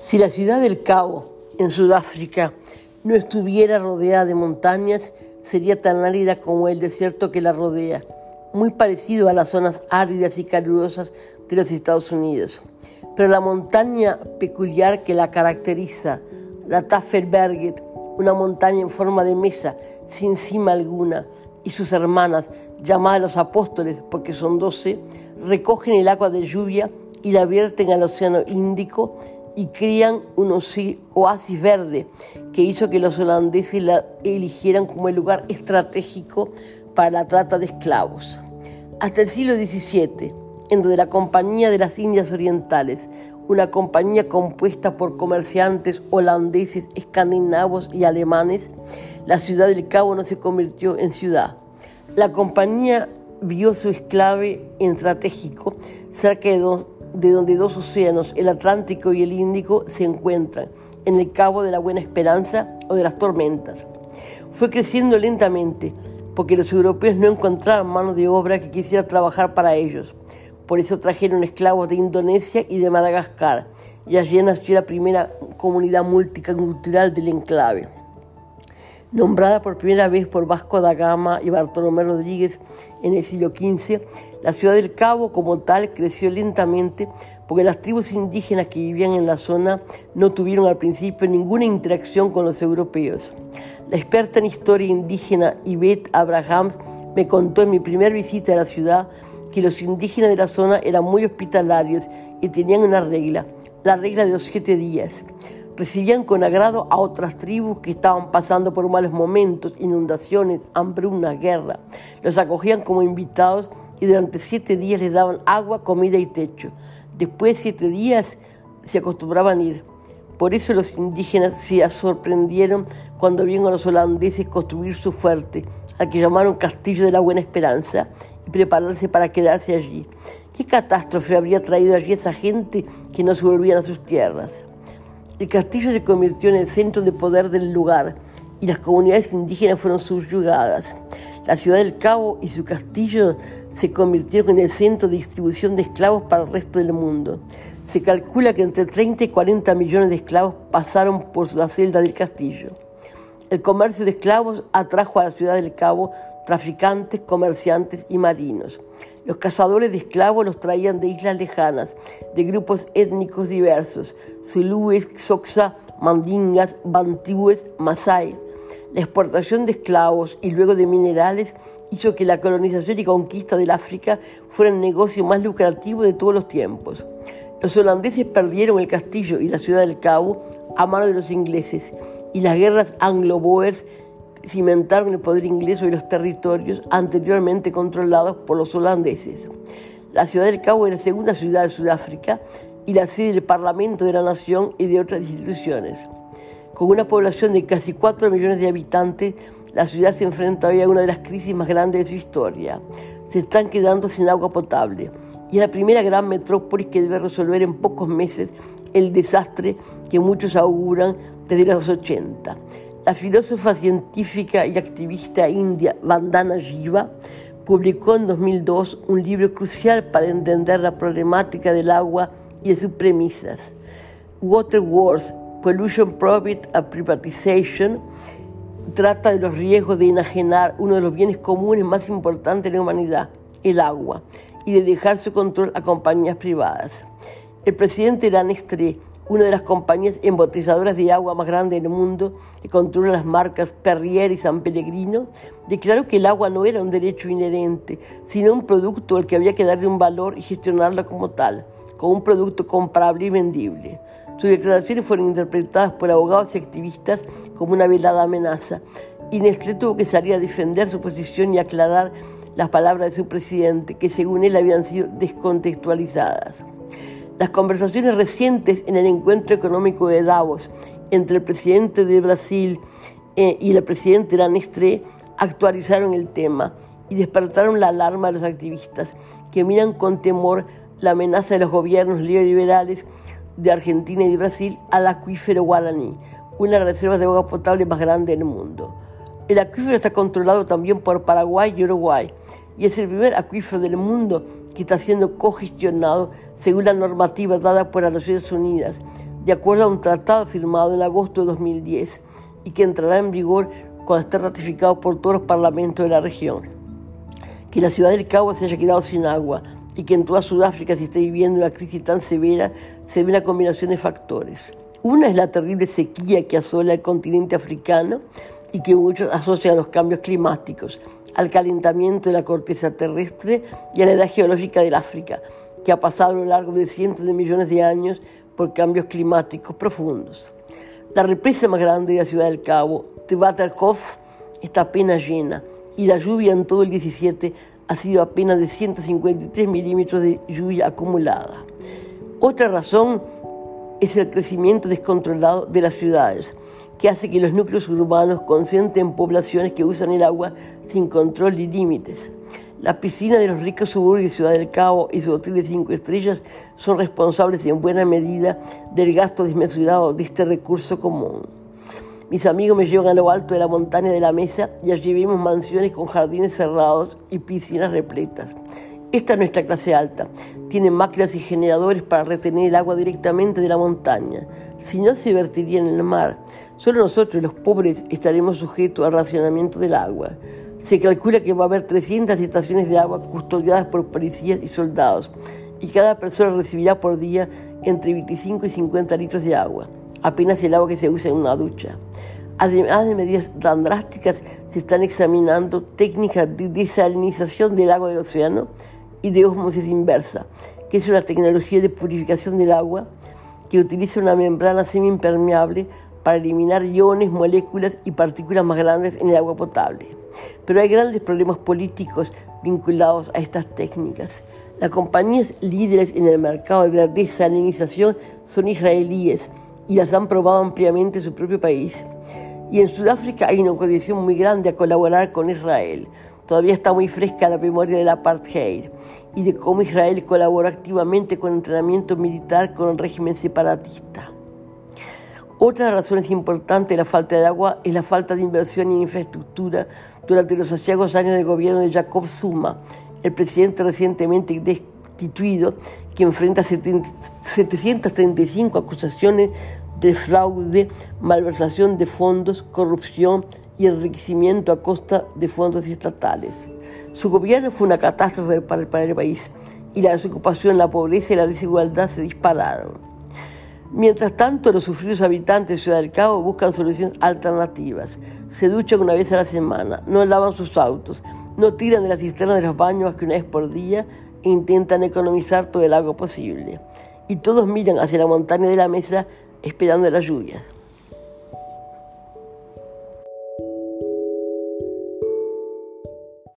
Si la ciudad del Cabo, en Sudáfrica, no estuviera rodeada de montañas, sería tan árida como el desierto que la rodea, muy parecido a las zonas áridas y calurosas de los Estados Unidos. Pero la montaña peculiar que la caracteriza, la Tafelberget, una montaña en forma de mesa, sin cima alguna, y sus hermanas, llamadas los apóstoles porque son doce, recogen el agua de lluvia y la vierten al Océano Índico y crían un oasis verde que hizo que los holandeses la eligieran como el lugar estratégico para la trata de esclavos. Hasta el siglo XVII, en donde la Compañía de las Indias Orientales, una compañía compuesta por comerciantes holandeses, escandinavos y alemanes, la ciudad del Cabo no se convirtió en ciudad. La compañía vio su esclave estratégico cerca de, de donde dos océanos, el Atlántico y el Índico, se encuentran, en el Cabo de la Buena Esperanza o de las Tormentas. Fue creciendo lentamente, porque los europeos no encontraban mano de obra que quisiera trabajar para ellos. Por eso trajeron esclavos de Indonesia y de Madagascar, y allí nació la primera comunidad multicultural del enclave. Nombrada por primera vez por Vasco da Gama y Bartolomé Rodríguez en el siglo XV, la ciudad del Cabo como tal creció lentamente porque las tribus indígenas que vivían en la zona no tuvieron al principio ninguna interacción con los europeos. La experta en historia indígena Yvette Abrahams me contó en mi primera visita a la ciudad que los indígenas de la zona eran muy hospitalarios y tenían una regla, la regla de los siete días recibían con agrado a otras tribus que estaban pasando por malos momentos, inundaciones, hambruna, guerra. Los acogían como invitados y durante siete días les daban agua, comida y techo. Después de siete días se acostumbraban a ir. Por eso los indígenas se sorprendieron cuando vieron a los holandeses construir su fuerte, al que llamaron Castillo de la Buena Esperanza, y prepararse para quedarse allí. ¿Qué catástrofe habría traído allí esa gente que no se volvían a sus tierras? El castillo se convirtió en el centro de poder del lugar y las comunidades indígenas fueron subyugadas. La ciudad del Cabo y su castillo se convirtieron en el centro de distribución de esclavos para el resto del mundo. Se calcula que entre 30 y 40 millones de esclavos pasaron por la celda del castillo. El comercio de esclavos atrajo a la ciudad del Cabo traficantes, comerciantes y marinos. Los cazadores de esclavos los traían de islas lejanas, de grupos étnicos diversos, zulúes, xoxa, mandingas, bantúes, masai. La exportación de esclavos y luego de minerales hizo que la colonización y conquista del África fuera el negocio más lucrativo de todos los tiempos. Los holandeses perdieron el castillo y la ciudad del Cabo a mano de los ingleses y las guerras anglo-boers cimentaron el poder inglés sobre los territorios anteriormente controlados por los holandeses. La ciudad del Cabo es la segunda ciudad de Sudáfrica y la sede del Parlamento de la Nación y de otras instituciones. Con una población de casi 4 millones de habitantes, la ciudad se enfrenta hoy a una de las crisis más grandes de su historia. Se están quedando sin agua potable y es la primera gran metrópolis que debe resolver en pocos meses el desastre que muchos auguran desde los 80. La filósofa científica y activista india Vandana Jiva publicó en 2002 un libro crucial para entender la problemática del agua y de sus premisas. Water Wars, Pollution, Profit and Privatization trata de los riesgos de enajenar uno de los bienes comunes más importantes de la humanidad, el agua, y de dejar su control a compañías privadas. El presidente Lanestre una de las compañías embotelladoras de agua más grandes del mundo, que controla las marcas Perrier y San Pellegrino, declaró que el agua no era un derecho inherente, sino un producto al que había que darle un valor y gestionarlo como tal, como un producto comprable y vendible. Sus declaraciones fueron interpretadas por abogados y activistas como una velada amenaza, y Nestlé tuvo que salir a defender su posición y aclarar las palabras de su presidente, que según él habían sido descontextualizadas. Las conversaciones recientes en el encuentro económico de Davos entre el presidente de Brasil eh, y el presidente de la Nestlé actualizaron el tema y despertaron la alarma de los activistas que miran con temor la amenaza de los gobiernos neoliberales de Argentina y de Brasil al acuífero Guaraní, una de las reservas de agua potable más grande del mundo. El acuífero está controlado también por Paraguay y Uruguay y es el primer acuífero del mundo que está siendo cogestionado según la normativa dada por las Naciones Unidas, de acuerdo a un tratado firmado en agosto de 2010 y que entrará en vigor cuando esté ratificado por todos los parlamentos de la región. Que la ciudad del Cabo se haya quedado sin agua y que en toda Sudáfrica se esté viviendo una crisis tan severa se ve una combinación de factores. Una es la terrible sequía que asola el continente africano y que muchos asocian a los cambios climáticos, al calentamiento de la corteza terrestre y a la edad geológica del África, que ha pasado a lo largo de cientos de millones de años por cambios climáticos profundos. La represa más grande de la ciudad del Cabo, Tewaterkopf, está apenas llena y la lluvia en todo el 17 ha sido apenas de 153 milímetros de lluvia acumulada. Otra razón es el crecimiento descontrolado de las ciudades, que hace que los núcleos urbanos concentren poblaciones que usan el agua sin control ni límites. Las piscinas de los ricos suburbios de Ciudad del Cabo y su hotel de cinco estrellas son responsables en buena medida del gasto desmesurado de este recurso común. Mis amigos me llevan a lo alto de la montaña de la mesa y allí vemos mansiones con jardines cerrados y piscinas repletas. Esta es nuestra clase alta. Tiene máquinas y generadores para retener el agua directamente de la montaña. Si no, se vertiría en el mar. Solo nosotros, los pobres, estaremos sujetos al racionamiento del agua. Se calcula que va a haber 300 estaciones de agua custodiadas por policías y soldados, y cada persona recibirá por día entre 25 y 50 litros de agua, apenas el agua que se usa en una ducha. Además de medidas tan drásticas, se están examinando técnicas de desalinización del agua del océano y de osmosis inversa, que es una tecnología de purificación del agua que utiliza una membrana semiimpermeable para eliminar iones, moléculas y partículas más grandes en el agua potable. Pero hay grandes problemas políticos vinculados a estas técnicas. Las compañías líderes en el mercado de la desalinización son israelíes y las han probado ampliamente en su propio país. Y en Sudáfrica hay una coalición muy grande a colaborar con Israel. Todavía está muy fresca la memoria del apartheid y de cómo Israel colaboró activamente con entrenamiento militar con el régimen separatista. Otra razón importante de la falta de agua es la falta de inversión en infraestructura durante los aciagos años del gobierno de Jacob Zuma, el presidente recientemente destituido, que enfrenta 735 acusaciones de fraude, malversación de fondos, corrupción y enriquecimiento a costa de fondos estatales. Su gobierno fue una catástrofe para el país y la desocupación, la pobreza y la desigualdad se dispararon. Mientras tanto, los sufridos habitantes de Ciudad del Cabo buscan soluciones alternativas. Se duchan una vez a la semana, no lavan sus autos, no tiran de la cisterna de los baños más que una vez por día e intentan economizar todo el agua posible. Y todos miran hacia la montaña de la mesa esperando las lluvias.